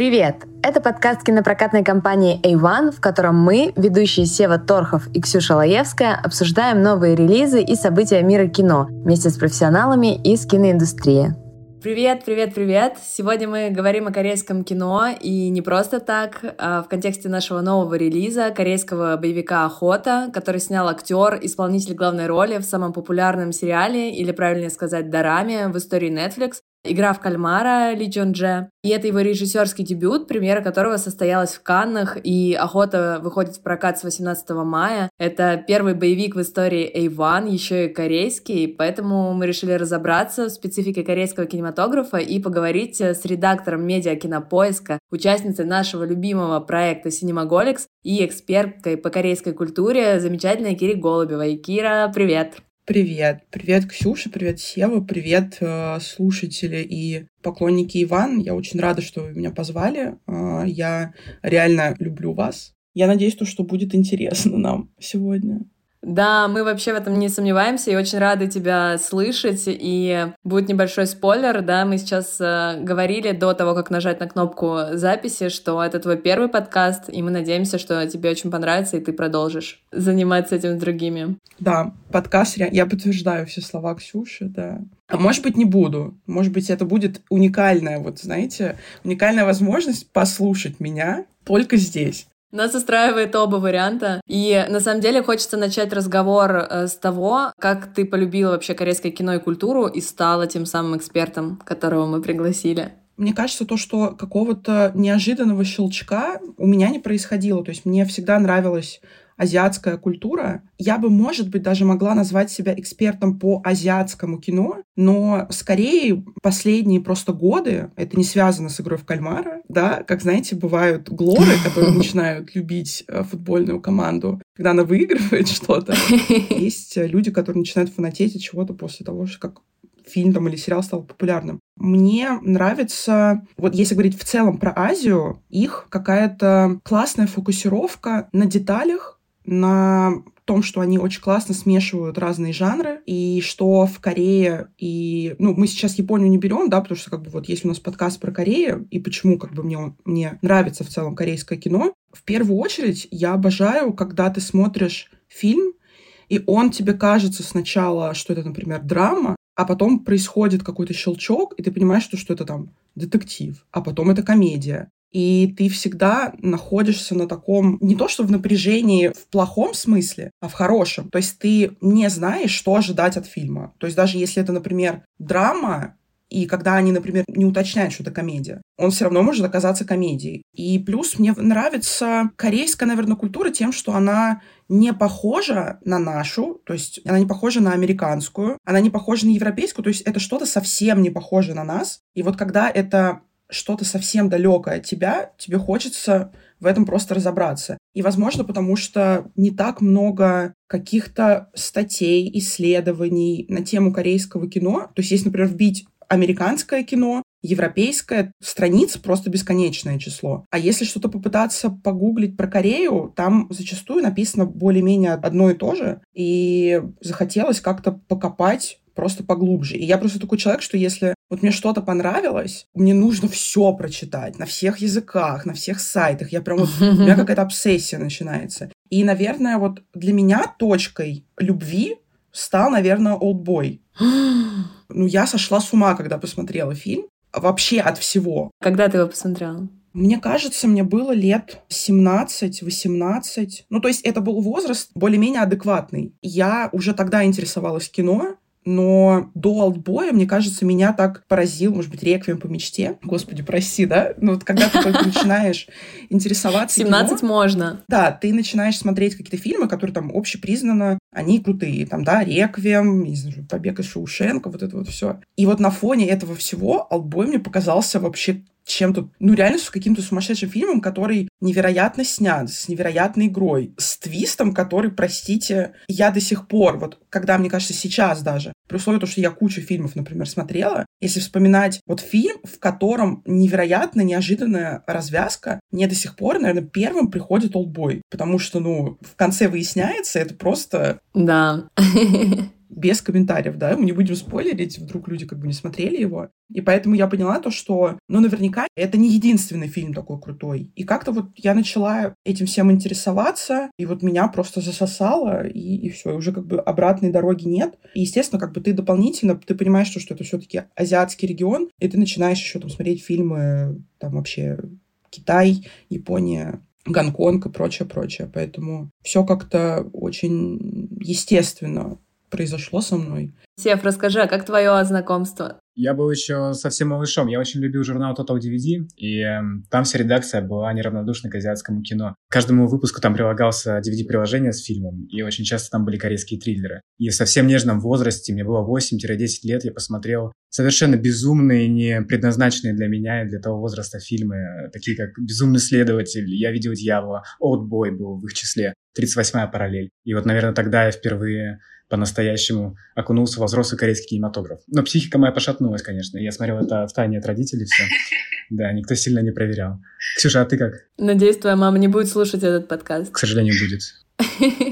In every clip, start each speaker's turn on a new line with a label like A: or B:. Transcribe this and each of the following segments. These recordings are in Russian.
A: Привет! Это подкаст кинопрокатной компании A1, в котором мы, ведущие Сева Торхов и Ксюша Лаевская, обсуждаем новые релизы и события мира кино вместе с профессионалами из киноиндустрии.
B: Привет, привет, привет! Сегодня мы говорим о корейском кино, и не просто так, а в контексте нашего нового релиза корейского боевика «Охота», который снял актер, исполнитель главной роли в самом популярном сериале, или правильнее сказать, дораме в истории Netflix Игра в кальмара Ли Джон Дже. И это его режиссерский дебют, премьера которого состоялась в Каннах, и «Охота» выходит в прокат с 18 мая. Это первый боевик в истории A1, еще и корейский, поэтому мы решили разобраться в специфике корейского кинематографа и поговорить с редактором медиа «Кинопоиска», участницей нашего любимого проекта «Синемаголикс» и эксперткой по корейской культуре, замечательной Кири Голубевой. Кира, привет!
C: Привет. Привет, Ксюша, привет, Сева, привет, э, слушатели и поклонники Иван. Я очень рада, что вы меня позвали. Э, я реально люблю вас. Я надеюсь, то, что будет интересно нам сегодня.
B: Да, мы вообще в этом не сомневаемся и очень рады тебя слышать. И будет небольшой спойлер, да, мы сейчас э, говорили до того, как нажать на кнопку записи, что это твой первый подкаст, и мы надеемся, что тебе очень понравится, и ты продолжишь заниматься этим с другими.
C: Да, подкаст, я подтверждаю все слова Ксюши, да. А может быть, не буду. Может быть, это будет уникальная, вот знаете, уникальная возможность послушать меня только здесь.
B: Нас устраивает оба варианта. И на самом деле хочется начать разговор э, с того, как ты полюбила вообще корейское кино и культуру и стала тем самым экспертом, которого мы пригласили.
C: Мне кажется, то, что какого-то неожиданного щелчка у меня не происходило. То есть мне всегда нравилось азиатская культура. Я бы, может быть, даже могла назвать себя экспертом по азиатскому кино, но скорее последние просто годы, это не связано с игрой в кальмара, да, как, знаете, бывают глоры, которые начинают любить э, футбольную команду, когда она выигрывает что-то. Есть люди, которые начинают фанатеть от чего-то после того, как фильм там или сериал стал популярным. Мне нравится, вот если говорить в целом про Азию, их какая-то классная фокусировка на деталях, на том, что они очень классно смешивают разные жанры, и что в Корее и... Ну, мы сейчас Японию не берем, да, потому что, как бы, вот есть у нас подкаст про Корею, и почему, как бы, мне, мне нравится в целом корейское кино. В первую очередь, я обожаю, когда ты смотришь фильм, и он тебе кажется сначала, что это, например, драма, а потом происходит какой-то щелчок, и ты понимаешь, что, что это там детектив, а потом это комедия, и ты всегда находишься на таком, не то что в напряжении в плохом смысле, а в хорошем. То есть ты не знаешь, что ожидать от фильма. То есть даже если это, например, драма, и когда они, например, не уточняют, что это комедия, он все равно может оказаться комедией. И плюс мне нравится корейская, наверное, культура тем, что она не похожа на нашу, то есть она не похожа на американскую, она не похожа на европейскую, то есть это что-то совсем не похоже на нас. И вот когда это что-то совсем далекое от тебя, тебе хочется в этом просто разобраться. И, возможно, потому что не так много каких-то статей, исследований на тему корейского кино. То есть, если, например, вбить американское кино, европейское, страниц просто бесконечное число. А если что-то попытаться погуглить про Корею, там зачастую написано более-менее одно и то же. И захотелось как-то покопать просто поглубже. И я просто такой человек, что если вот мне что-то понравилось, мне нужно все прочитать на всех языках, на всех сайтах. Я прям вот, у меня какая-то обсессия начинается. И, наверное, вот для меня точкой любви стал, наверное, «Олдбой». ну, я сошла с ума, когда посмотрела фильм. Вообще от всего.
B: Когда ты его посмотрела?
C: Мне кажется, мне было лет 17-18. Ну, то есть это был возраст более-менее адекватный. Я уже тогда интересовалась кино, но до «Олдбоя», мне кажется, меня так поразил, может быть, «Реквием по мечте». Господи, прости, да? Ну вот когда ты только начинаешь интересоваться
B: 17 кино, можно.
C: Да, ты начинаешь смотреть какие-то фильмы, которые там общепризнанно, они крутые. Там, да, «Реквием», не знаю, «Побег из Шоушенка», вот это вот все. И вот на фоне этого всего «Олдбой» мне показался вообще чем-то, ну, реально с каким-то сумасшедшим фильмом, который невероятно снят, с невероятной игрой, с твистом, который, простите, я до сих пор, вот когда, мне кажется, сейчас даже, при условии что я кучу фильмов, например, смотрела, если вспоминать вот фильм, в котором невероятно неожиданная развязка, мне до сих пор, наверное, первым приходит «Олдбой», потому что, ну, в конце выясняется, это просто...
B: Да.
C: без комментариев, да, мы не будем спойлерить, вдруг люди как бы не смотрели его. И поэтому я поняла то, что, ну, наверняка это не единственный фильм такой крутой. И как-то вот я начала этим всем интересоваться, и вот меня просто засосало, и, и все, и уже как бы обратной дороги нет. И, естественно, как бы ты дополнительно, ты понимаешь, что, что это все-таки азиатский регион, и ты начинаешь еще там смотреть фильмы, там вообще Китай, Япония, Гонконг и прочее, прочее. Поэтому все как-то очень естественно произошло со мной.
B: Сев, расскажи, а как твое знакомство?
D: Я был еще совсем малышом. Я очень любил журнал Total DVD, и э, там вся редакция была неравнодушна к азиатскому кино. К каждому выпуску там прилагался DVD-приложение с фильмом, и очень часто там были корейские триллеры. И в совсем нежном возрасте, мне было 8-10 лет, я посмотрел совершенно безумные, не предназначенные для меня и для того возраста фильмы, такие как «Безумный следователь», «Я видел дьявола», «Олдбой» был в их числе, «38-я параллель». И вот, наверное, тогда я впервые по-настоящему окунулся во взрослый корейский кинематограф. Но психика моя пошатнулась, конечно. Я смотрел это в тайне от родителей все. Да, никто сильно не проверял. Ксюша, а ты как?
B: Надеюсь, твоя мама не будет слушать этот подкаст.
D: К сожалению, будет.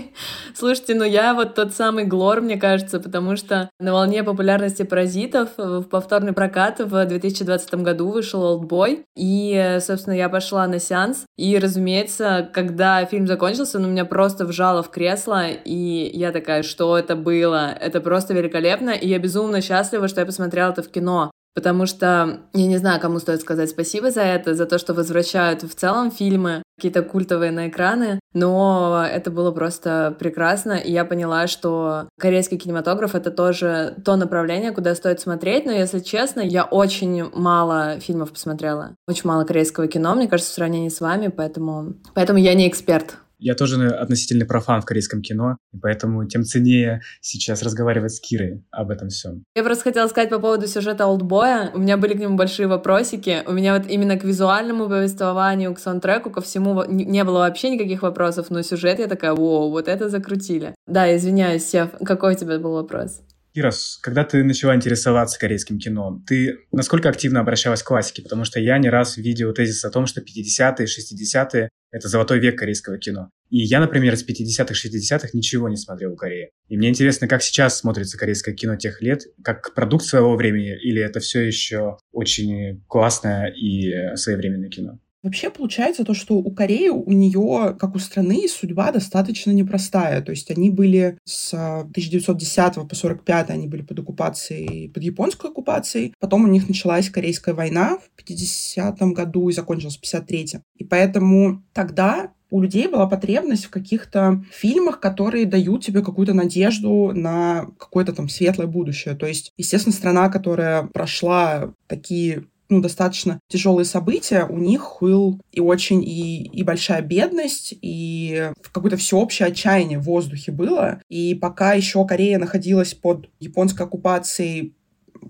B: Слушайте, ну я вот тот самый Глор, мне кажется, потому что на волне популярности «Паразитов» в повторный прокат в 2020 году вышел «Олдбой», и, собственно, я пошла на сеанс, и, разумеется, когда фильм закончился, ну, меня просто вжало в кресло, и я такая, что это было? Это просто великолепно, и я безумно счастлива, что я посмотрела это в кино, потому что я не знаю, кому стоит сказать спасибо за это, за то, что возвращают в целом фильмы, какие-то культовые на экраны, но это было просто прекрасно, и я поняла, что корейский кинематограф — это тоже то направление, куда стоит смотреть, но, если честно, я очень мало фильмов посмотрела, очень мало корейского кино, мне кажется, в сравнении с вами, поэтому, поэтому я не эксперт
D: я тоже относительный профан в корейском кино, и поэтому тем ценнее сейчас разговаривать с Кирой об этом всем.
B: Я просто хотела сказать по поводу сюжета «Олдбоя». У меня были к нему большие вопросики. У меня вот именно к визуальному повествованию, к саундтреку, ко всему не было вообще никаких вопросов, но сюжет я такая, вау, вот это закрутили. Да, извиняюсь, Сев, какой у тебя был вопрос?
D: Кирос, когда ты начала интересоваться корейским кино, ты насколько активно обращалась к классике? Потому что я не раз видел тезис о том, что 50-е, 60-е — это золотой век корейского кино. И я, например, с 50-х, 60-х ничего не смотрел в Корее. И мне интересно, как сейчас смотрится корейское кино тех лет, как продукт своего времени, или это все еще очень классное и своевременное кино?
C: Вообще получается то, что у Кореи, у нее, как у страны, судьба достаточно непростая. То есть они были с 1910 по 45 они были под оккупацией, под японской оккупацией. Потом у них началась Корейская война в 50 году и закончилась в 53 И поэтому тогда у людей была потребность в каких-то фильмах, которые дают тебе какую-то надежду на какое-то там светлое будущее. То есть, естественно, страна, которая прошла такие ну, достаточно тяжелые события, у них был и очень и, и большая бедность, и какое-то всеобщее отчаяние в воздухе было. И пока еще Корея находилась под японской оккупацией,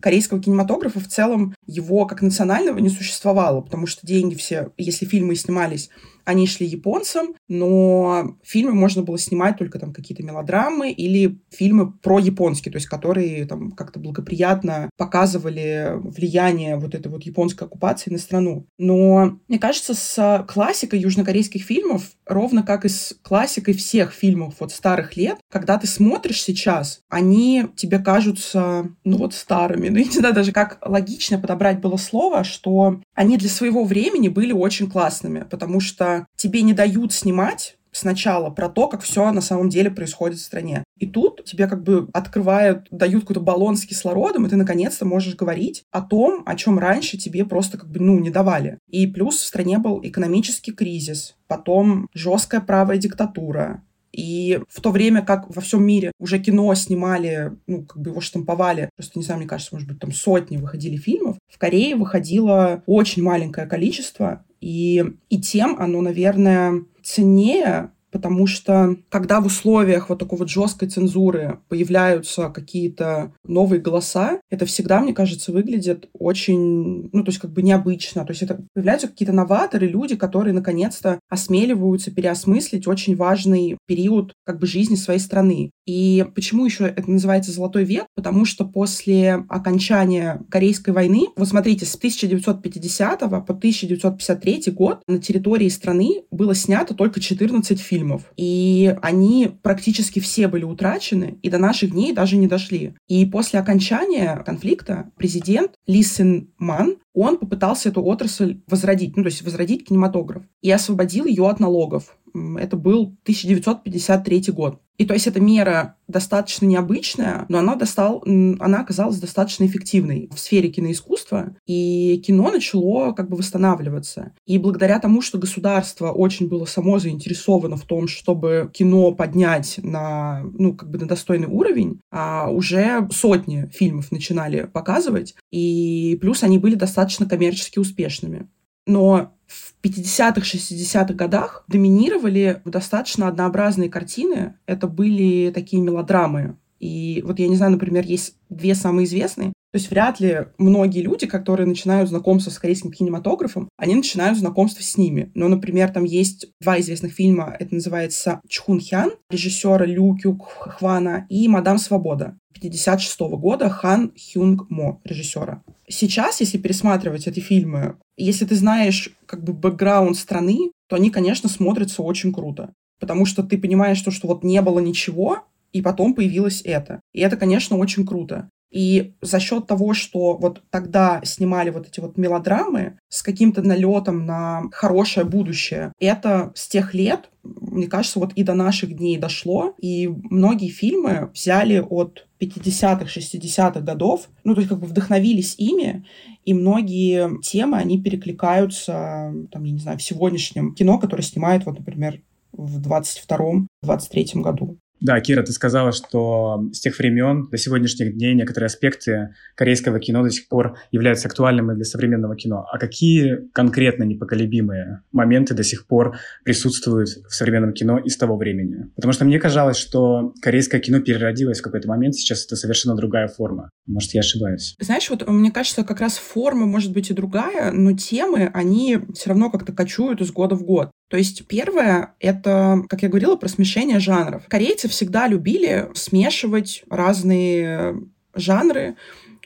C: корейского кинематографа в целом его как национального не существовало, потому что деньги все, если фильмы снимались они шли японцам, но фильмы можно было снимать только там какие-то мелодрамы или фильмы про японские, то есть которые там как-то благоприятно показывали влияние вот этой вот японской оккупации на страну. Но мне кажется, с классикой южнокорейских фильмов, ровно как и с классикой всех фильмов вот старых лет, когда ты смотришь сейчас, они тебе кажутся, ну вот старыми. Ну, я не знаю даже, как логично подобрать было слово, что они для своего времени были очень классными, потому что тебе не дают снимать сначала про то, как все на самом деле происходит в стране. И тут тебе как бы открывают, дают какой-то баллон с кислородом, и ты наконец-то можешь говорить о том, о чем раньше тебе просто как бы, ну, не давали. И плюс в стране был экономический кризис, потом жесткая правая диктатура, и в то время как во всем мире уже кино снимали, ну, как бы его штамповали, просто не знаю, мне кажется, может быть, там сотни выходили фильмов, в Корее выходило очень маленькое количество, и, и тем оно, наверное, ценнее, потому что когда в условиях вот такой вот жесткой цензуры появляются какие-то новые голоса, это всегда, мне кажется, выглядит очень, ну, то есть как бы необычно. То есть это появляются какие-то новаторы, люди, которые наконец-то осмеливаются переосмыслить очень важный период как бы жизни своей страны. И почему еще это называется «золотой век»? Потому что после окончания Корейской войны, вот смотрите, с 1950 по 1953 год на территории страны было снято только 14 фильмов. И они практически все были утрачены и до наших дней даже не дошли. И после окончания конфликта президент Ли Сен Ман он попытался эту отрасль возродить, ну, то есть возродить кинематограф, и освободил ее от налогов. Это был 1953 год. И то есть эта мера достаточно необычная, но она, достал, она оказалась достаточно эффективной в сфере киноискусства, и кино начало как бы восстанавливаться. И благодаря тому, что государство очень было само заинтересовано в том, чтобы кино поднять на, ну, как бы на достойный уровень, а уже сотни фильмов начинали показывать, и плюс они были достаточно коммерчески успешными. Но в 50-х, 60-х годах доминировали достаточно однообразные картины. Это были такие мелодрамы. И вот я не знаю, например, есть две самые известные. То есть вряд ли многие люди, которые начинают знакомство с корейским кинематографом, они начинают знакомство с ними. Но, например, там есть два известных фильма. Это называется Чхун Хян, режиссера Лю Кюк Хвана, и Мадам Свобода. 56 года Хан Хюнг Мо, режиссера. Сейчас, если пересматривать эти фильмы, если ты знаешь как бы бэкграунд страны, то они, конечно, смотрятся очень круто. Потому что ты понимаешь, что, что вот не было ничего, и потом появилось это. И это, конечно, очень круто. И за счет того, что вот тогда снимали вот эти вот мелодрамы с каким-то налетом на хорошее будущее, это с тех лет, мне кажется, вот и до наших дней дошло, и многие фильмы взяли от 50-х, 60-х годов, ну, то есть как бы вдохновились ими, и многие темы, они перекликаются, там, я не знаю, в сегодняшнем кино, которое снимает, вот, например, в 22-23 году.
D: Да, Кира, ты сказала, что с тех времен до сегодняшних дней некоторые аспекты корейского кино до сих пор являются актуальными для современного кино. А какие конкретно непоколебимые моменты до сих пор присутствуют в современном кино из того времени? Потому что мне казалось, что корейское кино переродилось в какой-то момент, сейчас это совершенно другая форма. Может, я ошибаюсь?
C: Знаешь, вот мне кажется, как раз форма может быть и другая, но темы, они все равно как-то кочуют из года в год. То есть первое — это, как я говорила, про смешение жанров. Корейцы всегда любили смешивать разные жанры,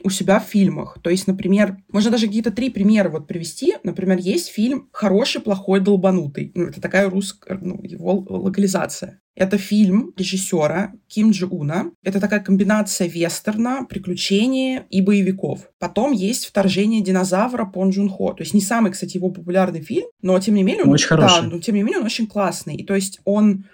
C: у себя в фильмах. То есть, например, можно даже какие-то три примера вот привести. Например, есть фильм «Хороший, плохой, долбанутый». Ну, это такая русская, ну, его локализация. Это фильм режиссера Ким Джи Уна. Это такая комбинация вестерна, приключений и боевиков. Потом есть «Вторжение динозавра» Пон Джун Хо. То есть не самый, кстати, его популярный фильм, но тем не менее... Он,
D: очень хороший.
C: Да, но тем не менее он очень классный. И то есть он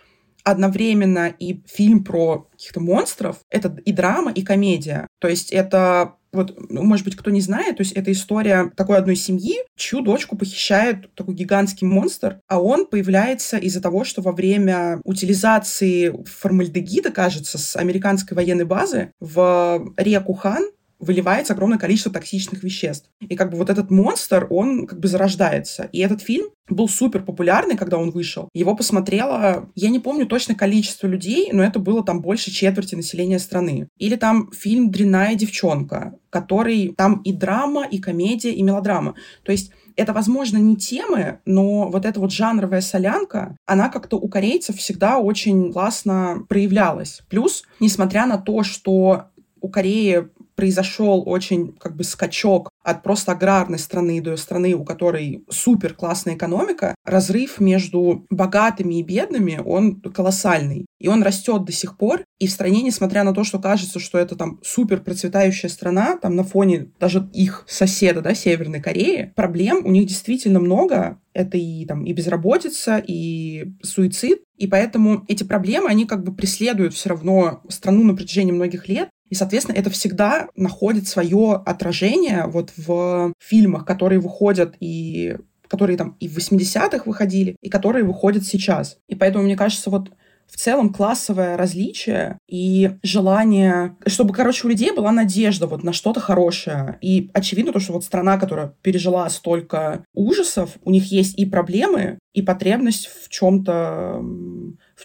C: одновременно и фильм про каких-то монстров, это и драма, и комедия. То есть это вот, ну, может быть, кто не знает, то есть это история такой одной семьи, чью дочку похищает такой гигантский монстр, а он появляется из-за того, что во время утилизации формальдегида, кажется, с американской военной базы в реку Хан выливается огромное количество токсичных веществ. И как бы вот этот монстр, он как бы зарождается. И этот фильм был супер популярный, когда он вышел. Его посмотрело, я не помню точно количество людей, но это было там больше четверти населения страны. Или там фильм «Дрянная девчонка», который там и драма, и комедия, и мелодрама. То есть это, возможно, не темы, но вот эта вот жанровая солянка, она как-то у корейцев всегда очень классно проявлялась. Плюс, несмотря на то, что у Кореи произошел очень как бы скачок от просто аграрной страны до страны, у которой супер классная экономика, разрыв между богатыми и бедными, он колоссальный. И он растет до сих пор. И в стране, несмотря на то, что кажется, что это там супер процветающая страна, там на фоне даже их соседа, да, Северной Кореи, проблем у них действительно много. Это и там и безработица, и суицид. И поэтому эти проблемы, они как бы преследуют все равно страну на протяжении многих лет. И, соответственно, это всегда находит свое отражение вот в фильмах, которые выходят и которые там и в 80-х выходили, и которые выходят сейчас. И поэтому, мне кажется, вот в целом классовое различие и желание, чтобы, короче, у людей была надежда вот на что-то хорошее. И очевидно то, что вот страна, которая пережила столько ужасов, у них есть и проблемы, и потребность в чем-то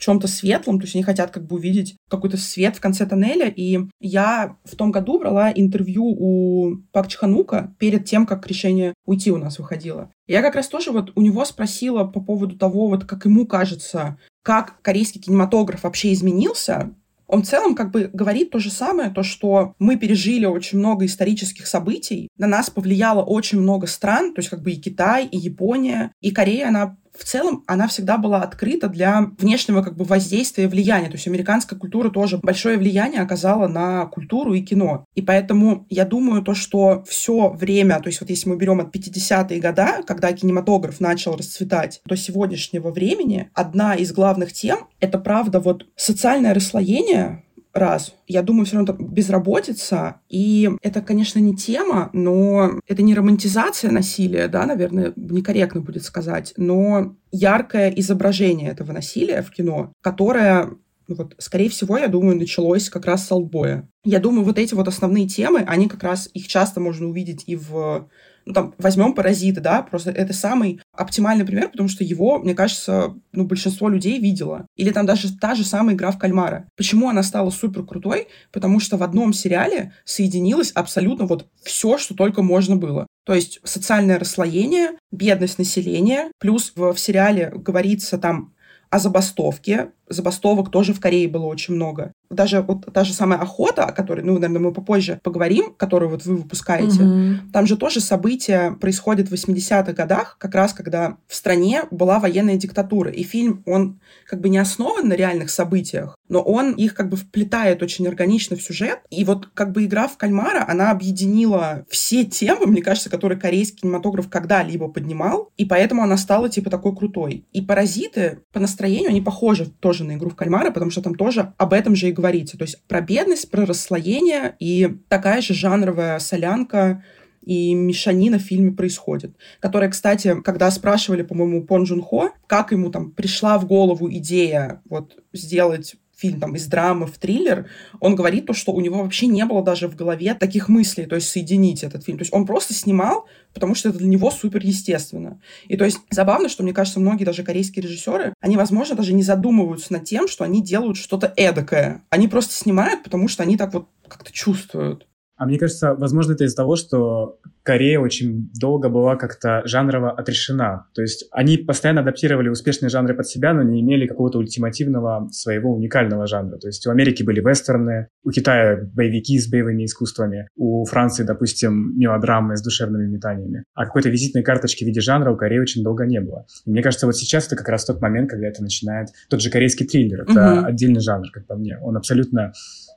C: чем-то светлом, то есть они хотят как бы увидеть какой-то свет в конце тоннеля. И я в том году брала интервью у Пак Чханука перед тем, как решение уйти у нас выходило. Я как раз тоже вот у него спросила по поводу того, вот как ему кажется, как корейский кинематограф вообще изменился он в целом как бы говорит то же самое, то, что мы пережили очень много исторических событий, на нас повлияло очень много стран, то есть как бы и Китай, и Япония, и Корея, она в целом она всегда была открыта для внешнего как бы воздействия и влияния. То есть американская культура тоже большое влияние оказала на культуру и кино. И поэтому я думаю то, что все время, то есть вот если мы берем от 50-е года, когда кинематограф начал расцветать, до сегодняшнего времени, одна из главных тем — это, правда, вот социальное расслоение раз. Я думаю, все равно безработица. И это, конечно, не тема, но это не романтизация насилия, да, наверное, некорректно будет сказать, но яркое изображение этого насилия в кино, которое ну вот, скорее всего, я думаю, началось как раз с Олдбоя. Я думаю, вот эти вот основные темы, они как раз, их часто можно увидеть и в ну, там, возьмем «Паразиты», да, просто это самый оптимальный пример, потому что его, мне кажется, ну, большинство людей видело. Или там даже та же самая игра в кальмара. Почему она стала супер крутой? Потому что в одном сериале соединилось абсолютно вот все, что только можно было. То есть социальное расслоение, бедность населения, плюс в, в сериале говорится там о забастовке. Забастовок тоже в Корее было очень много даже вот та же самая охота, о которой, ну, наверное, мы попозже поговорим, которую вот вы выпускаете, угу. там же тоже события происходят в 80-х годах, как раз когда в стране была военная диктатура. И фильм, он как бы не основан на реальных событиях, но он их как бы вплетает очень органично в сюжет. И вот как бы игра в кальмара, она объединила все темы, мне кажется, которые корейский кинематограф когда-либо поднимал, и поэтому она стала типа такой крутой. И «Паразиты» по настроению, они похожи тоже на игру в кальмара, потому что там тоже об этом же и говорится. То есть про бедность, про расслоение и такая же жанровая солянка и мешанина в фильме происходит. Которая, кстати, когда спрашивали, по-моему, Пон Джун Хо, как ему там пришла в голову идея вот сделать фильм там из драмы в триллер, он говорит то, что у него вообще не было даже в голове таких мыслей, то есть соединить этот фильм. То есть он просто снимал, потому что это для него супер естественно. И то есть забавно, что, мне кажется, многие даже корейские режиссеры, они, возможно, даже не задумываются над тем, что они делают что-то эдакое. Они просто снимают, потому что они так вот как-то чувствуют.
D: А мне кажется, возможно, это из-за того, что Корея очень долго была как-то жанрово отрешена. То есть они постоянно адаптировали успешные жанры под себя, но не имели какого-то ультимативного своего уникального жанра. То есть у Америки были вестерны, у Китая боевики с боевыми искусствами, у Франции, допустим, мелодрамы с душевными метаниями. А какой-то визитной карточки в виде жанра у Кореи очень долго не было. И мне кажется, вот сейчас это как раз тот момент, когда это начинает... Тот же корейский триллер, это mm-hmm. отдельный жанр, как по мне. Он абсолютно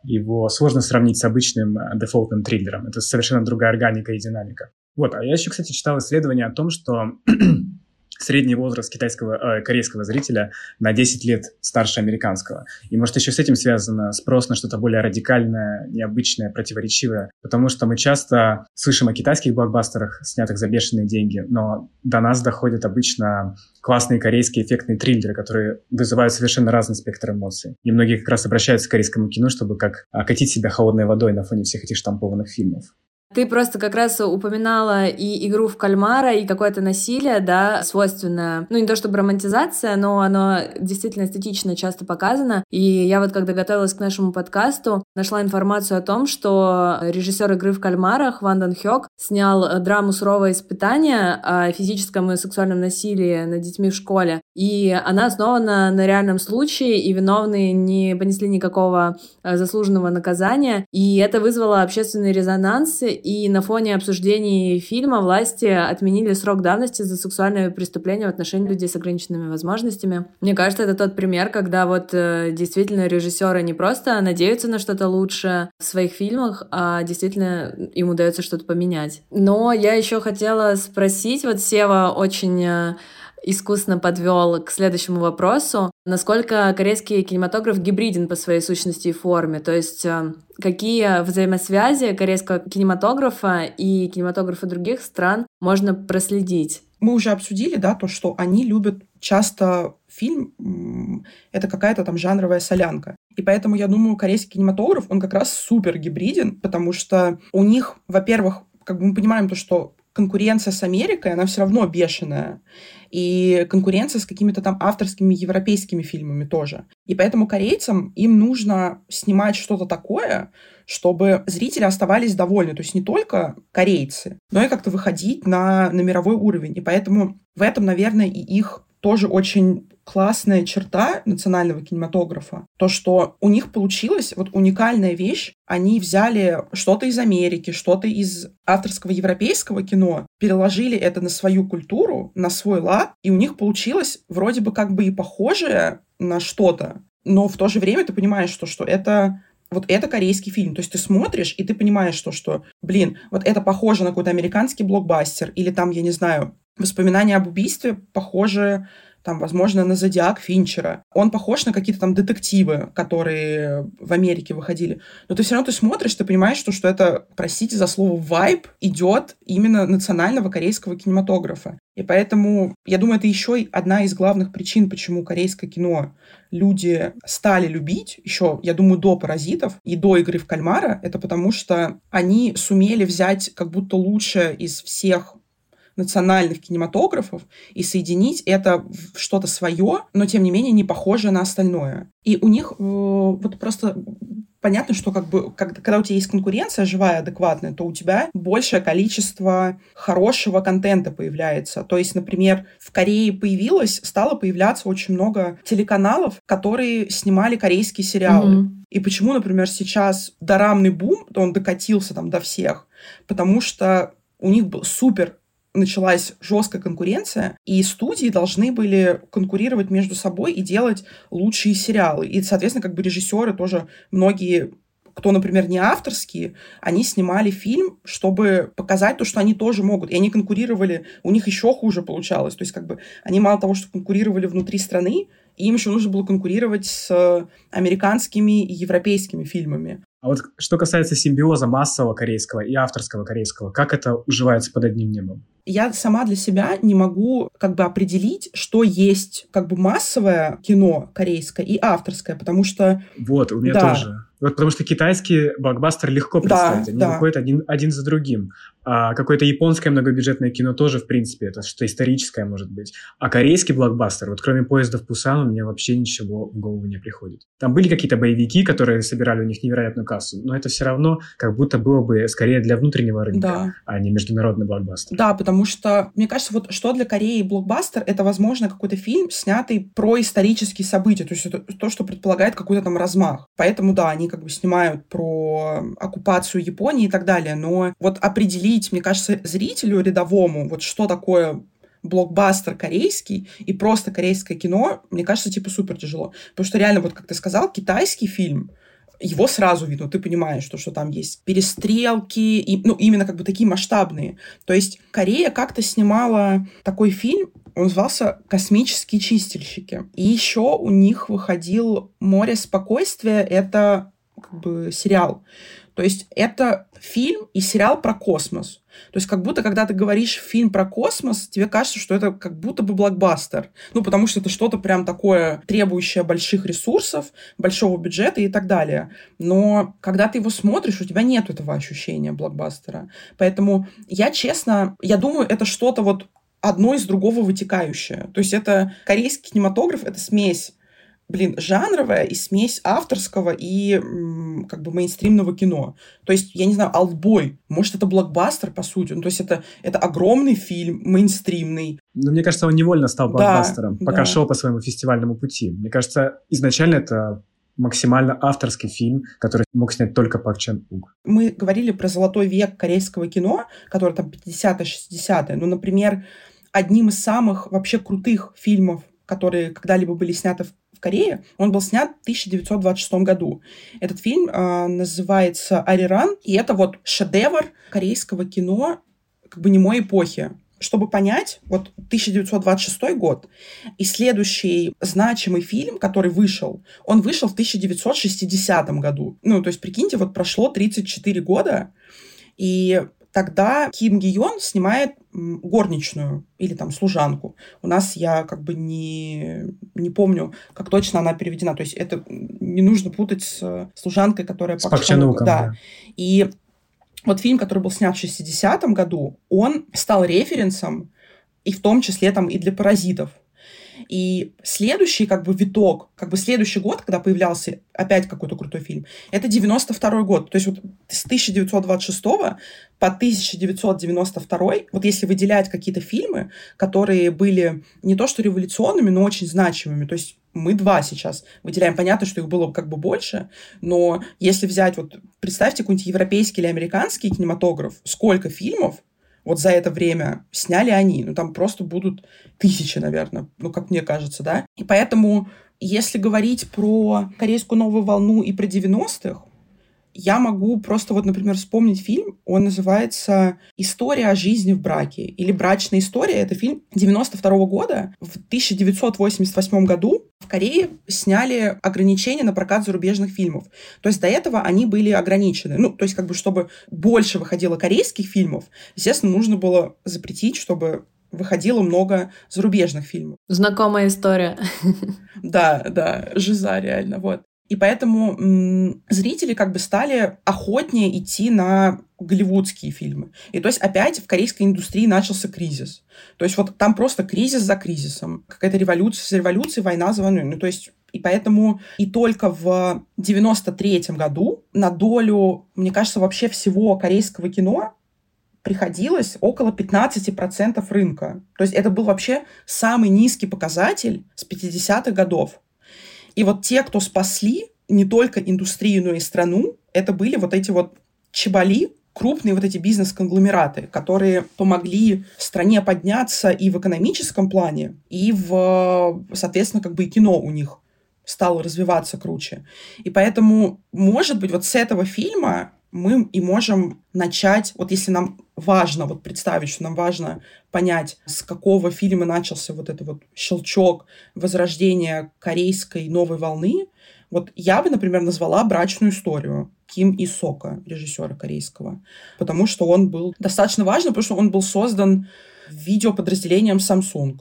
D: его сложно сравнить с обычным э, дефолтным триллером. Это совершенно другая органика и динамика. Вот, а я еще, кстати, читал исследование о том, что средний возраст китайского, э, корейского зрителя на 10 лет старше американского. И может еще с этим связано спрос на что-то более радикальное, необычное, противоречивое. Потому что мы часто слышим о китайских блокбастерах, снятых за бешеные деньги, но до нас доходят обычно классные корейские эффектные триллеры, которые вызывают совершенно разный спектр эмоций. И многие как раз обращаются к корейскому кино, чтобы как окатить себя холодной водой на фоне всех этих штампованных фильмов.
B: Ты просто как раз упоминала и игру в кальмара, и какое-то насилие, да, свойственное, ну не то чтобы романтизация, но оно действительно эстетично часто показано. И я вот когда готовилась к нашему подкасту, нашла информацию о том, что режиссер игры в кальмарах Ван Дан Хёк снял драму «Суровое испытание» о физическом и сексуальном насилии над детьми в школе. И она основана на реальном случае, и виновные не понесли никакого э, заслуженного наказания. И это вызвало общественный резонанс, и на фоне обсуждений фильма власти отменили срок давности за сексуальное преступление в отношении людей с ограниченными возможностями. Мне кажется, это тот пример, когда вот э, действительно режиссеры не просто надеются на что-то лучше в своих фильмах, а действительно им удается что-то поменять. Но я еще хотела спросить, вот Сева очень э, искусно подвел к следующему вопросу. Насколько корейский кинематограф гибриден по своей сущности и форме? То есть э, какие взаимосвязи корейского кинематографа и кинематографа других стран можно проследить?
C: Мы уже обсудили, да, то, что они любят часто фильм — это какая-то там жанровая солянка. И поэтому, я думаю, корейский кинематограф, он как раз супер гибриден, потому что у них, во-первых, как бы мы понимаем то, что конкуренция с Америкой, она все равно бешеная. И конкуренция с какими-то там авторскими европейскими фильмами тоже. И поэтому корейцам им нужно снимать что-то такое, чтобы зрители оставались довольны. То есть не только корейцы, но и как-то выходить на, на мировой уровень. И поэтому в этом, наверное, и их тоже очень классная черта национального кинематографа. То, что у них получилась вот уникальная вещь. Они взяли что-то из Америки, что-то из авторского европейского кино, переложили это на свою культуру, на свой лад, и у них получилось вроде бы как бы и похожее на что-то, но в то же время ты понимаешь, что, что это вот это корейский фильм. То есть ты смотришь, и ты понимаешь, что, что, блин, вот это похоже на какой-то американский блокбастер, или там, я не знаю, воспоминания об убийстве похожи там, возможно, на «Зодиак» Финчера. Он похож на какие-то там детективы, которые в Америке выходили. Но ты все равно ты смотришь, ты понимаешь, что, что это, простите за слово, вайб идет именно национального корейского кинематографа. И поэтому, я думаю, это еще одна из главных причин, почему корейское кино люди стали любить, еще, я думаю, до «Паразитов» и до «Игры в кальмара», это потому что они сумели взять как будто лучшее из всех национальных кинематографов и соединить это в что-то свое, но тем не менее не похожее на остальное. И у них э, вот просто понятно, что как бы, как, когда у тебя есть конкуренция живая, адекватная, то у тебя большее количество хорошего контента появляется. То есть, например, в Корее появилось, стало появляться очень много телеканалов, которые снимали корейские сериалы. Mm-hmm. И почему, например, сейчас дорамный бум, он докатился там до всех? Потому что у них был супер началась жесткая конкуренция, и студии должны были конкурировать между собой и делать лучшие сериалы. И, соответственно, как бы режиссеры тоже многие кто, например, не авторские, они снимали фильм, чтобы показать то, что они тоже могут. И они конкурировали, у них еще хуже получалось. То есть, как бы, они мало того, что конкурировали внутри страны, им еще нужно было конкурировать с американскими и европейскими фильмами.
D: А вот что касается симбиоза массового корейского и авторского корейского, как это уживается под одним небом?
C: я сама для себя не могу как бы определить, что есть как бы массовое кино корейское и авторское, потому что...
D: Вот, у меня да. тоже. Вот потому что китайский блокбастер легко представить, да, они да. выходят один, один за другим. А какое-то японское многобюджетное кино тоже, в принципе, это что историческое может быть. А корейский блокбастер, вот кроме поезда в Пусан, у меня вообще ничего в голову не приходит. Там были какие-то боевики, которые собирали у них невероятную кассу, но это все равно как будто было бы скорее для внутреннего рынка, да. а не международный блокбастер.
C: Да, потому что, мне кажется, вот что для Кореи блокбастер, это, возможно, какой-то фильм, снятый про исторические события, то есть это то, что предполагает какой-то там размах. Поэтому, да, они как бы снимают про оккупацию Японии и так далее, но вот определить объяснить, мне кажется, зрителю рядовому, вот что такое блокбастер корейский и просто корейское кино, мне кажется, типа супер тяжело. Потому что реально, вот как ты сказал, китайский фильм, его сразу видно, ты понимаешь, что, что там есть перестрелки, и, ну, именно как бы такие масштабные. То есть Корея как-то снимала такой фильм, он назывался «Космические чистильщики». И еще у них выходил «Море спокойствия», это как бы сериал. То есть это фильм и сериал про космос. То есть как будто, когда ты говоришь фильм про космос, тебе кажется, что это как будто бы блокбастер. Ну, потому что это что-то прям такое, требующее больших ресурсов, большого бюджета и так далее. Но когда ты его смотришь, у тебя нет этого ощущения блокбастера. Поэтому я, честно, я думаю, это что-то вот одно из другого вытекающее. То есть это корейский кинематограф, это смесь блин, жанровая и смесь авторского и как бы мейнстримного кино. То есть, я не знаю, «Алтбой», может, это блокбастер, по сути. Ну, то есть, это, это огромный фильм, мейнстримный.
D: Ну, мне кажется, он невольно стал блокбастером, да, пока да. шел по своему фестивальному пути. Мне кажется, изначально это максимально авторский фильм, который мог снять только Пак Чен Уг.
C: Мы говорили про золотой век корейского кино, который там 50-е, 60-е. Ну, например, одним из самых вообще крутых фильмов, которые когда-либо были сняты в в Корее. Он был снят в 1926 году. Этот фильм э, называется «Ариран», и это вот шедевр корейского кино как бы немой эпохи. Чтобы понять, вот 1926 год и следующий значимый фильм, который вышел, он вышел в 1960 году. Ну, то есть, прикиньте, вот прошло 34 года, и тогда Ким Ги Йон снимает горничную или там служанку. У нас я как бы не, не помню, как точно она переведена. То есть это не нужно путать с служанкой, которая...
D: С Пак
C: да. И вот фильм, который был снят в 60-м году, он стал референсом и в том числе там и для паразитов. И следующий как бы виток, как бы следующий год, когда появлялся опять какой-то крутой фильм, это 92 год. То есть вот с 1926 по 1992, вот если выделять какие-то фильмы, которые были не то что революционными, но очень значимыми, то есть мы два сейчас выделяем. Понятно, что их было как бы больше, но если взять, вот представьте какой-нибудь европейский или американский кинематограф, сколько фильмов вот за это время сняли они. Ну, там просто будут тысячи, наверное, ну, как мне кажется, да. И поэтому, если говорить про корейскую новую волну и про 90-х, я могу просто вот, например, вспомнить фильм, он называется «История о жизни в браке» или «Брачная история». Это фильм 92 -го года. В 1988 году в Корее сняли ограничения на прокат зарубежных фильмов. То есть до этого они были ограничены. Ну, то есть как бы чтобы больше выходило корейских фильмов, естественно, нужно было запретить, чтобы выходило много зарубежных фильмов.
B: Знакомая история.
C: Да, да, жиза реально, вот. И поэтому м- зрители как бы стали охотнее идти на голливудские фильмы. И то есть опять в корейской индустрии начался кризис. То есть вот там просто кризис за кризисом. Какая-то революция за революцией, война за войной. Ну то есть и поэтому и только в 93 году на долю, мне кажется, вообще всего корейского кино приходилось около 15% рынка. То есть это был вообще самый низкий показатель с 50-х годов. И вот те, кто спасли не только индустрию, но и страну, это были вот эти вот чебали, крупные вот эти бизнес-конгломераты, которые помогли стране подняться и в экономическом плане, и в, соответственно, как бы и кино у них стало развиваться круче. И поэтому, может быть, вот с этого фильма мы и можем начать, вот если нам важно вот представить, что нам важно понять, с какого фильма начался вот этот вот щелчок возрождения корейской новой волны, вот я бы, например, назвала «Брачную историю» Ким И Сока, режиссера корейского, потому что он был достаточно важным, потому что он был создан видеоподразделением Samsung.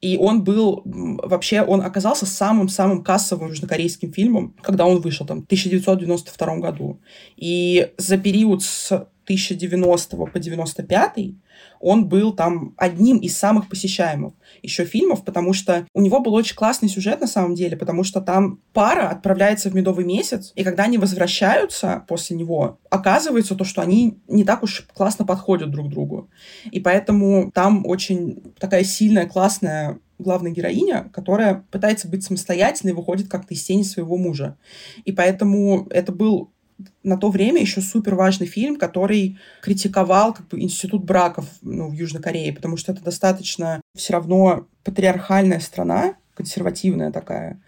C: И он был вообще, он оказался самым-самым кассовым южнокорейским фильмом, когда он вышел там в 1992 году. И за период с 1090 по 95 он был там одним из самых посещаемых еще фильмов, потому что у него был очень классный сюжет на самом деле, потому что там пара отправляется в медовый месяц, и когда они возвращаются после него, оказывается то, что они не так уж классно подходят друг другу. И поэтому там очень такая сильная, классная главная героиня, которая пытается быть самостоятельной выходит как-то из тени своего мужа. И поэтому это был на то время еще супер важный фильм, который критиковал как бы институт браков ну, в Южной Корее, потому что это достаточно все равно патриархальная страна, консервативная такая.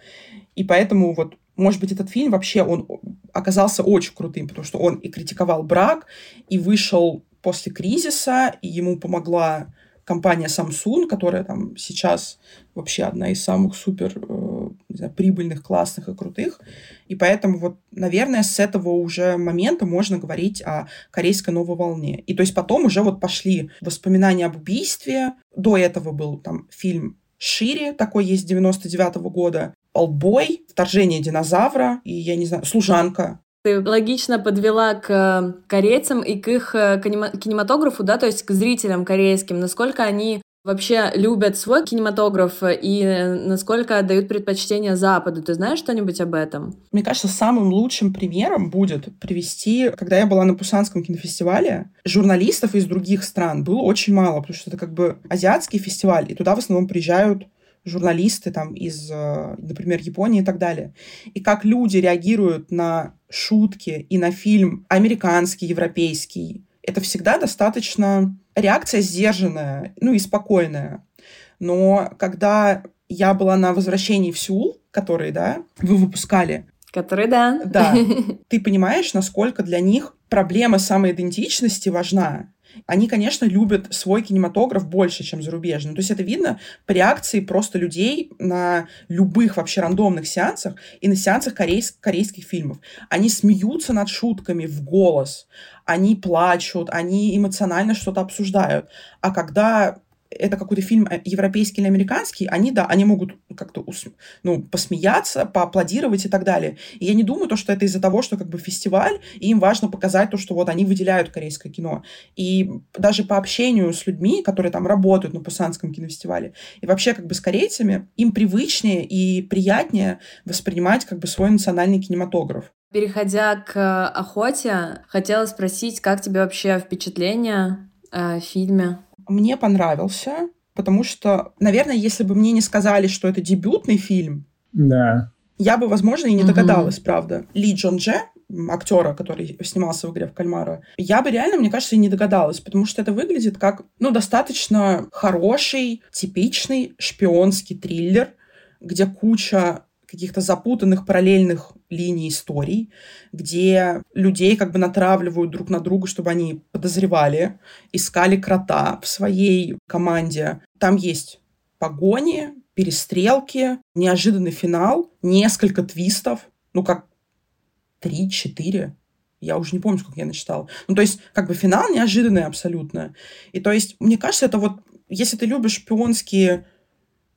C: И поэтому вот может быть, этот фильм вообще он оказался очень крутым, потому что он и критиковал брак, и вышел после кризиса, и ему помогла компания Samsung, которая там сейчас вообще одна из самых супер э, знаю, прибыльных, классных и крутых. И поэтому вот, наверное, с этого уже момента можно говорить о корейской новой волне. И то есть потом уже вот пошли воспоминания об убийстве. До этого был там фильм «Шире», такой есть 99 -го года. «Олбой», «Вторжение динозавра» и, я не знаю, «Служанка».
B: Ты логично подвела к э, корейцам и к их э, кинематографу, да, то есть к зрителям корейским, насколько они вообще любят свой кинематограф и насколько отдают предпочтение Западу. Ты знаешь что-нибудь об этом?
C: Мне кажется, самым лучшим примером будет привести, когда я была на Пусанском кинофестивале, журналистов из других стран было очень мало, потому что это как бы азиатский фестиваль, и туда в основном приезжают журналисты там из, э, например, Японии и так далее. И как люди реагируют на шутки и на фильм американский, европейский, это всегда достаточно реакция сдержанная, ну и спокойная. Но когда я была на возвращении в Сеул, который, да, вы выпускали,
B: Который, да.
C: Да. Ты понимаешь, насколько для них проблема самоидентичности важна. Они, конечно, любят свой кинематограф больше, чем зарубежный. То есть это видно по реакции просто людей на любых вообще рандомных сеансах и на сеансах корейс- корейских фильмов. Они смеются над шутками в голос, они плачут, они эмоционально что-то обсуждают. А когда это какой-то фильм э, европейский или американский, они, да, они могут как-то ну, посмеяться, поаплодировать и так далее. И я не думаю, то, что это из-за того, что как бы фестиваль, и им важно показать то, что вот они выделяют корейское кино. И даже по общению с людьми, которые там работают на Пусанском кинофестивале, и вообще как бы с корейцами, им привычнее и приятнее воспринимать как бы свой национальный кинематограф.
B: Переходя к охоте, хотела спросить, как тебе вообще впечатление о фильме?
C: Мне понравился, потому что, наверное, если бы мне не сказали, что это дебютный фильм,
D: да.
C: я бы, возможно, и не догадалась, угу. правда. Ли Джон Дже, актера, который снимался в игре в кальмара, я бы реально, мне кажется, и не догадалась, потому что это выглядит как, ну, достаточно хороший, типичный шпионский триллер, где куча каких-то запутанных параллельных линий историй, где людей как бы натравливают друг на друга, чтобы они подозревали, искали крота в своей команде. Там есть погони, перестрелки, неожиданный финал, несколько твистов, ну как три-четыре, я уже не помню, сколько я начитала. Ну, то есть, как бы финал неожиданный абсолютно. И то есть, мне кажется, это вот, если ты любишь шпионские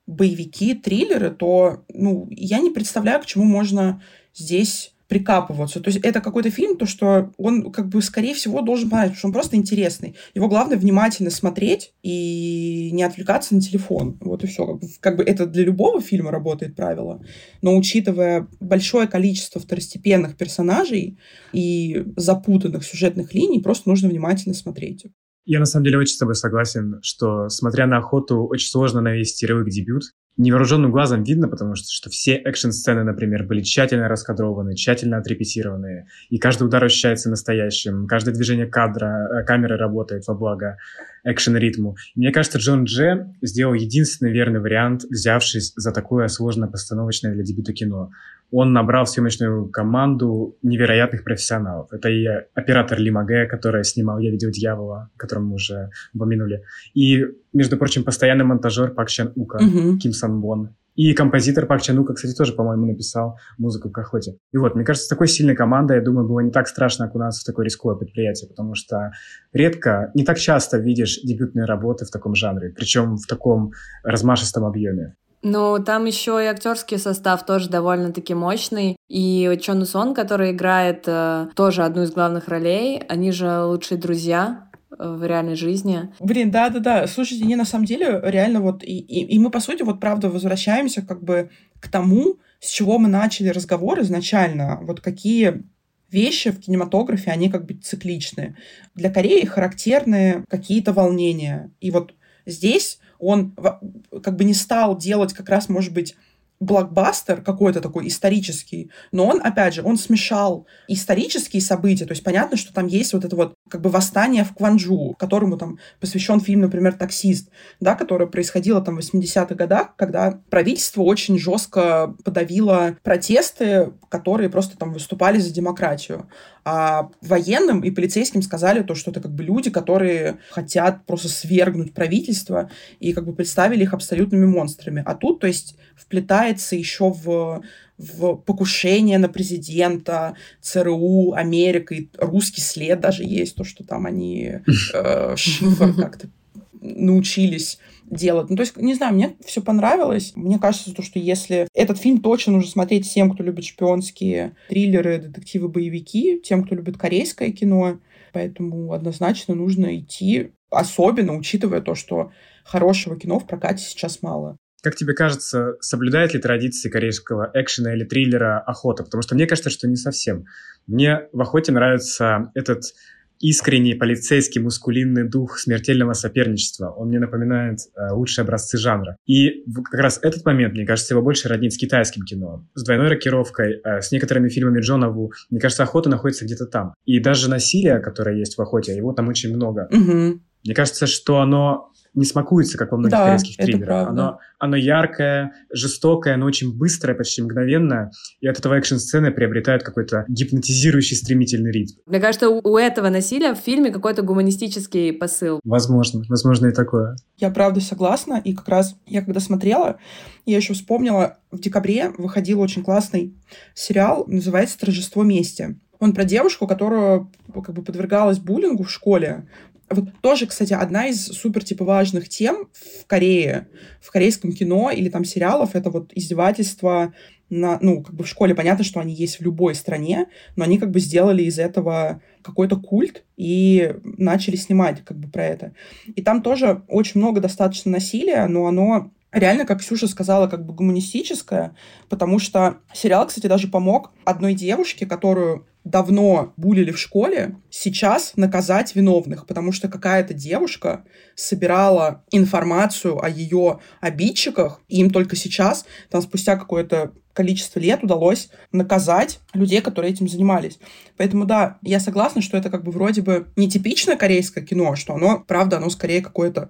C: боевики, триллеры, то ну, я не представляю, к чему можно здесь прикапываться. То есть это какой-то фильм, то, что он, как бы, скорее всего, должен понравиться, потому что он просто интересный. Его главное внимательно смотреть и не отвлекаться на телефон. Вот и все. Как бы, как бы это для любого фильма работает правило. Но учитывая большое количество второстепенных персонажей и запутанных сюжетных линий, просто нужно внимательно смотреть.
D: Я на самом деле очень с тобой согласен, что, смотря на охоту, очень сложно навести рывок дебют. Невооруженным глазом видно, потому что, что все экшн-сцены, например, были тщательно раскадрованы, тщательно отрепетированы, и каждый удар ощущается настоящим, каждое движение кадра, э, камеры работает во благо экшен-ритму. Мне кажется, Джон Дже сделал единственный верный вариант, взявшись за такое сложно постановочное для дебюта кино он набрал в съемочную команду невероятных профессионалов. Это и оператор Ли Маге, который снимал «Я видел дьявола», которого мы уже упомянули. И, между прочим, постоянный монтажер Пак Чан Ука, mm-hmm. Ким Сан Бон. И композитор Пак Чан Ука, кстати, тоже, по-моему, написал музыку к охоте. И вот, мне кажется, с такой сильной командой, я думаю, было не так страшно окунаться в такое рисковое предприятие, потому что редко, не так часто видишь дебютные работы в таком жанре, причем в таком размашистом объеме.
B: Ну, там еще и актерский состав тоже довольно-таки мощный. И Чон Сон, который играет э, тоже одну из главных ролей, они же лучшие друзья в реальной жизни.
C: Блин, да-да-да. Слушайте, не на самом деле реально вот... И, и, и мы, по сути, вот правда возвращаемся как бы к тому, с чего мы начали разговор изначально. Вот какие вещи в кинематографе, они как бы цикличны. Для Кореи характерны какие-то волнения. И вот здесь он как бы не стал делать как раз, может быть, блокбастер какой-то такой исторический, но он, опять же, он смешал исторические события, то есть понятно, что там есть вот это вот как бы восстание в Кванджу, которому там посвящен фильм, например, «Таксист», да, которое происходило там в 80-х годах, когда правительство очень жестко подавило протесты, которые просто там выступали за демократию. А военным и полицейским сказали то, что это как бы люди, которые хотят просто свергнуть правительство и как бы представили их абсолютными монстрами. А тут, то есть, вплетается еще в в покушение на президента, ЦРУ, Америка, и русский след даже есть, то, что там они э, шифр как-то научились делать. Ну, то есть, не знаю, мне все понравилось. Мне кажется, то, что если этот фильм точно нужно смотреть всем, кто любит шпионские триллеры, детективы, боевики, тем, кто любит корейское кино, поэтому однозначно нужно идти, особенно учитывая то, что хорошего кино в прокате сейчас мало.
D: Как тебе кажется, соблюдает ли традиции корейского экшена или триллера охота? Потому что мне кажется, что не совсем. Мне в охоте нравится этот искренний полицейский мускулинный дух смертельного соперничества. Он мне напоминает э, лучшие образцы жанра. И как раз этот момент, мне кажется, его больше роднит с китайским кино. С двойной рокировкой, э, с некоторыми фильмами Джона Ву. Мне кажется, охота находится где-то там. И даже насилие, которое есть в охоте, его там очень много.
C: Угу.
D: Мне кажется, что оно не смакуется, как во многих да, корейских триллерах. Оно, оно яркое, жестокое, оно очень быстрое, почти мгновенное, и от этого экшн-сцены приобретает какой-то гипнотизирующий стремительный ритм.
B: Мне кажется, у этого насилия в фильме какой-то гуманистический посыл.
D: Возможно, возможно и такое.
C: Я правда согласна, и как раз я когда смотрела, я еще вспомнила, в декабре выходил очень классный сериал, называется «Торжество мести». Он про девушку, которая как бы подвергалась буллингу в школе, Вот тоже, кстати, одна из супер типа важных тем в Корее, в корейском кино или там сериалов, это вот издевательство на, ну, как бы в школе понятно, что они есть в любой стране, но они как бы сделали из этого какой-то культ и начали снимать как бы про это. И там тоже очень много достаточно насилия, но оно реально, как Ксюша сказала, как бы гуманистическое, потому что сериал, кстати, даже помог одной девушке, которую давно булили в школе, сейчас наказать виновных, потому что какая-то девушка собирала информацию о ее обидчиках, и им только сейчас, там спустя какое-то количество лет удалось наказать людей, которые этим занимались. Поэтому да, я согласна, что это как бы вроде бы нетипичное корейское кино, что оно, правда, оно скорее какое-то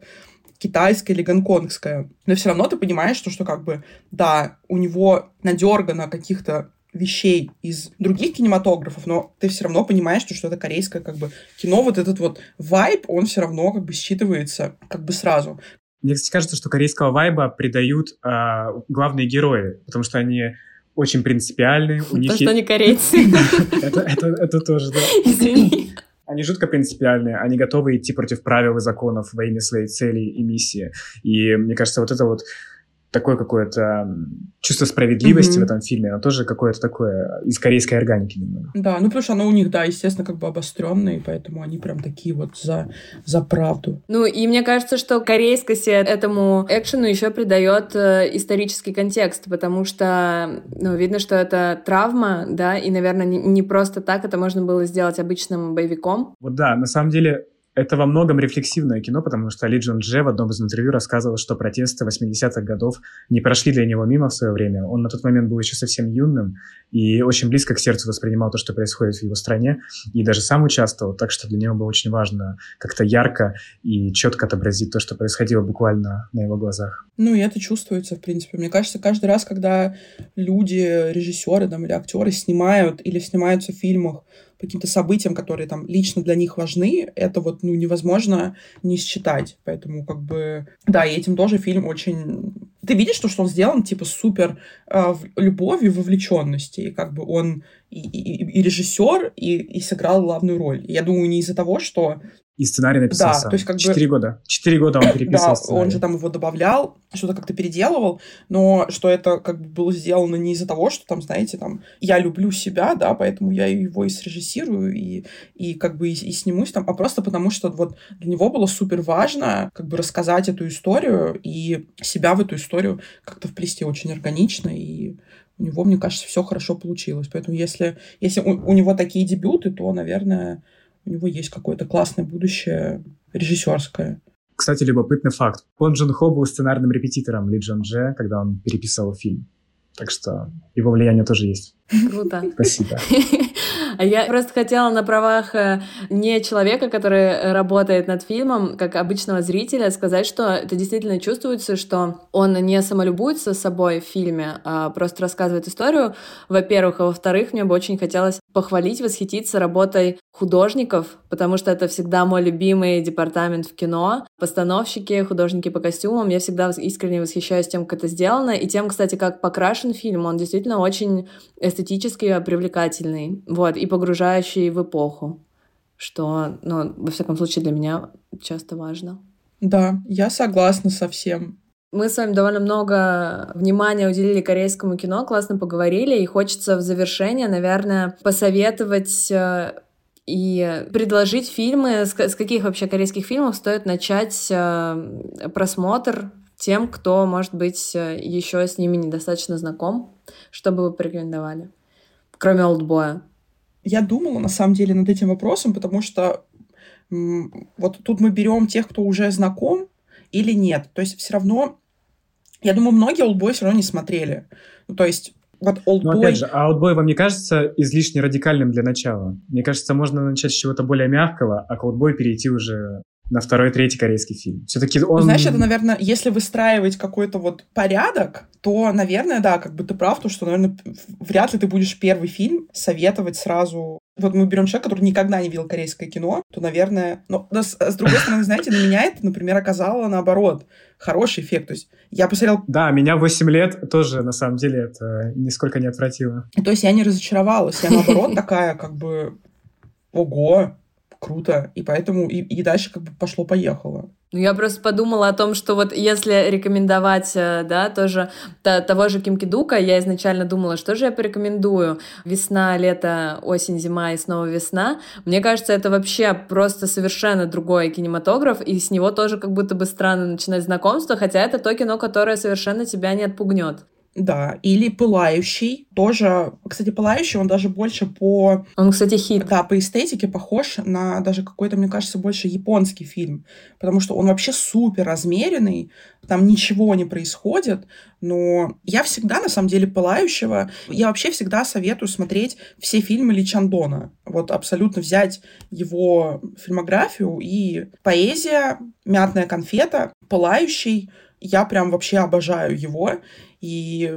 C: китайское или гонконгское. Но все равно ты понимаешь, что, что как бы, да, у него надергано каких-то вещей из других кинематографов, но ты все равно понимаешь, что, что это корейское как бы кино, вот этот вот вайб, он все равно как бы считывается как бы сразу.
D: Мне, кстати, кажется, что корейского вайба придают э, главные герои, потому что они очень принципиальны.
B: У них То, что они корейцы.
D: Это тоже, да.
B: Извини.
D: Они жутко принципиальные, они готовы идти против правил и законов во имя своей цели и миссии. И мне кажется, вот это вот такое какое-то чувство справедливости mm-hmm. в этом фильме, оно тоже какое-то такое из корейской органики немного.
C: Да, ну потому что оно у них, да, естественно, как бы обостренное, поэтому они прям такие вот за, за правду.
B: Ну и мне кажется, что корейскость этому экшену еще придает э, исторический контекст, потому что, ну, видно, что это травма, да, и, наверное, не, не просто так это можно было сделать обычным боевиком.
D: Вот да, на самом деле это во многом рефлексивное кино, потому что Ли Джон Дже в одном из интервью рассказывал, что протесты 80-х годов не прошли для него мимо в свое время. Он на тот момент был еще совсем юным и очень близко к сердцу воспринимал то, что происходит в его стране, и даже сам участвовал, так что для него было очень важно как-то ярко и четко отобразить то, что происходило буквально на его глазах.
C: Ну, и это чувствуется, в принципе. Мне кажется, каждый раз, когда люди, режиссеры там, или актеры снимают или снимаются в фильмах каким-то событиям, которые там лично для них важны, это вот ну, невозможно не считать. Поэтому как бы, да, и этим тоже фильм очень... Ты видишь то, что он сделан, типа, супер э, любовью, вовлеченности. И как бы он и, и, и режиссер, и, и сыграл главную роль. Я думаю, не из-за того, что
D: и сценарий написал
C: да,
D: сам.
C: То есть как
D: Четыре
C: бы...
D: года. Четыре года он переписывал
C: Да,
D: сценарий.
C: он же там его добавлял, что-то как-то переделывал, но что это как бы было сделано не из-за того, что там, знаете, там, я люблю себя, да, поэтому я его и срежиссирую, и, и как бы и, и снимусь там, а просто потому что вот для него было супер важно как бы рассказать эту историю и себя в эту историю как-то вплести очень органично, и у него, мне кажется, все хорошо получилось. Поэтому если, если у, у него такие дебюты, то, наверное, у него есть какое-то классное будущее режиссерское.
D: Кстати, любопытный факт. Пон Джун Хо был сценарным репетитором Ли Джон Дже, когда он переписывал фильм. Так что его влияние тоже есть.
B: Круто.
D: Спасибо.
B: А я просто хотела на правах э, не человека, который работает над фильмом, как обычного зрителя, сказать, что это действительно чувствуется, что он не самолюбуется собой в фильме, а просто рассказывает историю, во-первых, а во-вторых, мне бы очень хотелось похвалить, восхититься работой художников, потому что это всегда мой любимый департамент в кино. Постановщики, художники по костюмам. Я всегда искренне восхищаюсь тем, как это сделано, и тем, кстати, как покрашен фильм. Он действительно очень эстетически привлекательный. Вот, погружающий в эпоху, что, ну, во всяком случае, для меня часто важно.
C: Да, я согласна со всем.
B: Мы с вами довольно много внимания уделили корейскому кино, классно поговорили, и хочется в завершение, наверное, посоветовать э, и предложить фильмы, с каких вообще корейских фильмов стоит начать э, просмотр тем, кто, может быть, э, еще с ними недостаточно знаком, что бы вы порекомендовали, кроме «Олдбоя»?
C: Я думала, на самом деле, над этим вопросом, потому что вот тут мы берем тех, кто уже знаком или нет. То есть все равно, я думаю, многие олдбой все равно не смотрели. Ну, то есть вот Oldboy...
D: Но опять же, а Oldboy вам не кажется излишне радикальным для начала? Мне кажется, можно начать с чего-то более мягкого, а к Oldboy перейти уже на второй, третий корейский фильм. Все-таки он...
C: Знаешь, это, наверное, если выстраивать какой-то вот порядок, то, наверное, да, как бы ты прав, то, что, наверное, вряд ли ты будешь первый фильм советовать сразу. Вот мы берем человека, который никогда не видел корейское кино, то, наверное... Но, но с, с другой стороны, знаете, на меня это, например, оказало наоборот хороший эффект. То есть я посмотрел...
D: Да, меня 8 лет тоже, на самом деле, это нисколько не отвратило.
C: То есть я не разочаровалась. Я, наоборот, такая, как бы, ого, круто. И поэтому и, и дальше как бы пошло-поехало.
B: Ну, я просто подумала о том, что вот если рекомендовать, э, да, тоже то, того же Ким Кидука, я изначально думала, что же я порекомендую. Весна, лето, осень, зима и снова весна. Мне кажется, это вообще просто совершенно другой кинематограф, и с него тоже как будто бы странно начинать знакомство, хотя это то кино, которое совершенно тебя не отпугнет.
C: Да, или «Пылающий». Тоже, кстати, «Пылающий», он даже больше по...
B: Он, кстати, хит.
C: Да, по эстетике похож на даже какой-то, мне кажется, больше японский фильм. Потому что он вообще супер размеренный, там ничего не происходит. Но я всегда, на самом деле, «Пылающего», я вообще всегда советую смотреть все фильмы Ли Чандона. Вот абсолютно взять его фильмографию и поэзия, «Мятная конфета», «Пылающий», я прям вообще обожаю его. И,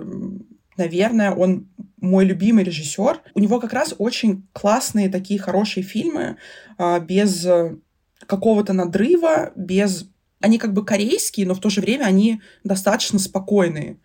C: наверное, он мой любимый режиссер. У него как раз очень классные такие хорошие фильмы, а, без какого-то надрыва, без... Они как бы корейские, но в то же время они достаточно спокойные.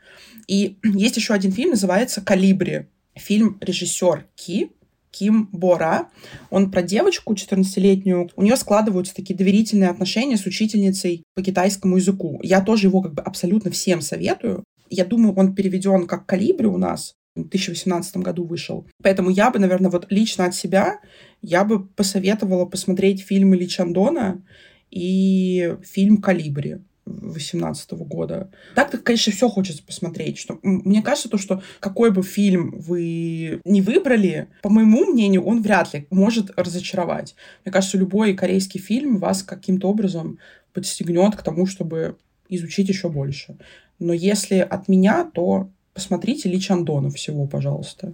C: И есть еще один фильм, называется «Калибри». Фильм режиссер Ки, Ким Бора. Он про девочку 14-летнюю. У нее складываются такие доверительные отношения с учительницей по китайскому языку. Я тоже его как бы абсолютно всем советую. Я думаю, он переведен как «Калибри» у нас. В 2018 году вышел. Поэтому я бы, наверное, вот лично от себя, я бы посоветовала посмотреть фильмы Ли Чандона и фильм «Калибри». 2018 года. Так-то, конечно, все хочется посмотреть. Что, мне кажется, то, что какой бы фильм вы не выбрали, по моему мнению, он вряд ли может разочаровать. Мне кажется, любой корейский фильм вас каким-то образом подстегнет к тому, чтобы изучить еще больше. Но если от меня, то посмотрите Ли Чандона всего, пожалуйста.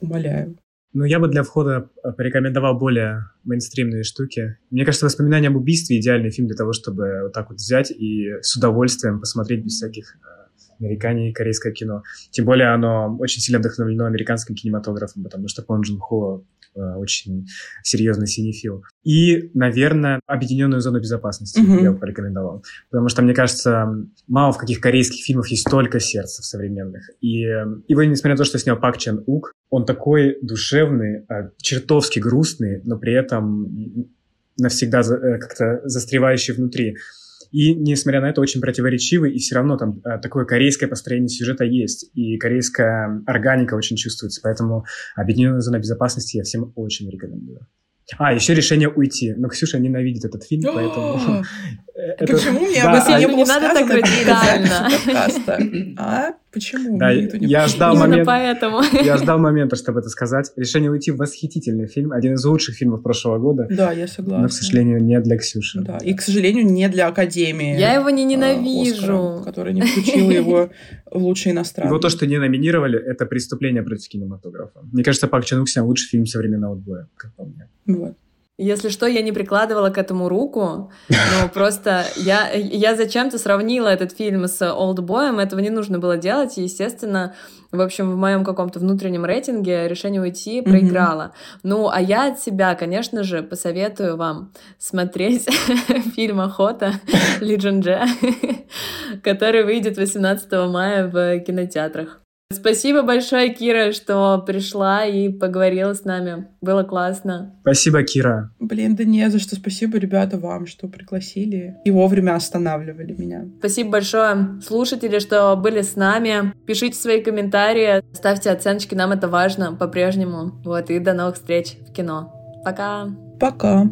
C: Умоляю.
D: Ну, я бы для входа э, порекомендовал более мейнстримные штуки. Мне кажется, «Воспоминания об убийстве» — идеальный фильм для того, чтобы вот так вот взять и с удовольствием посмотреть без всяких э, американе и корейское кино. Тем более оно очень сильно вдохновлено американским кинематографом, потому что Пон Джун Хо очень серьезный синефил. И, наверное, объединенную зону безопасности mm-hmm. я бы порекомендовал. Потому что, мне кажется, мало в каких корейских фильмах есть столько сердца современных. И его, несмотря на то, что снял Пак Чен Ук, он такой душевный, э, чертовски грустный, но при этом навсегда э, как-то застревающий внутри. И, несмотря на это, очень противоречивый, и все равно там э, такое корейское построение сюжета есть, и корейская органика очень чувствуется, поэтому «Объединенная зона безопасности» я всем очень рекомендую. А, еще решение уйти. Но Ксюша ненавидит этот фильм, поэтому...
C: Это... Почему мне об этом не было сказано перед подкаста? А? Почему?
D: Да, я ждал момента. поэтому. Я ждал момента, чтобы это сказать. «Решение уйти» — восхитительный фильм, один из лучших фильмов прошлого года.
C: Да, я согласна.
D: Но, к сожалению, не для Ксюши.
C: Да, и, к сожалению, не для Академии.
B: Я его не ненавижу.
C: Оскара, которая не включила его в лучший иностранный.
D: Его то, что не номинировали, это преступление против кинематографа. Мне кажется, Пак Чан снял лучший фильм современного отбоя, как по мне.
C: Вот.
B: Если что, я не прикладывала к этому руку, но просто я, я зачем-то сравнила этот фильм с «Олдбоем», этого не нужно было делать, и, естественно, в общем, в моем каком-то внутреннем рейтинге решение уйти проиграла. Mm-hmm. Ну, а я от себя, конечно же, посоветую вам смотреть фильм «Охота» Ли Джун Дже, который выйдет 18 мая в кинотеатрах. Спасибо большое, Кира, что пришла и поговорила с нами. Было классно.
D: Спасибо, Кира.
C: Блин, да не за что. Спасибо, ребята, вам, что пригласили и вовремя останавливали меня.
B: Спасибо большое, слушатели, что были с нами. Пишите свои комментарии, ставьте оценочки, нам это важно по-прежнему. Вот, и до новых встреч в кино. Пока.
C: Пока.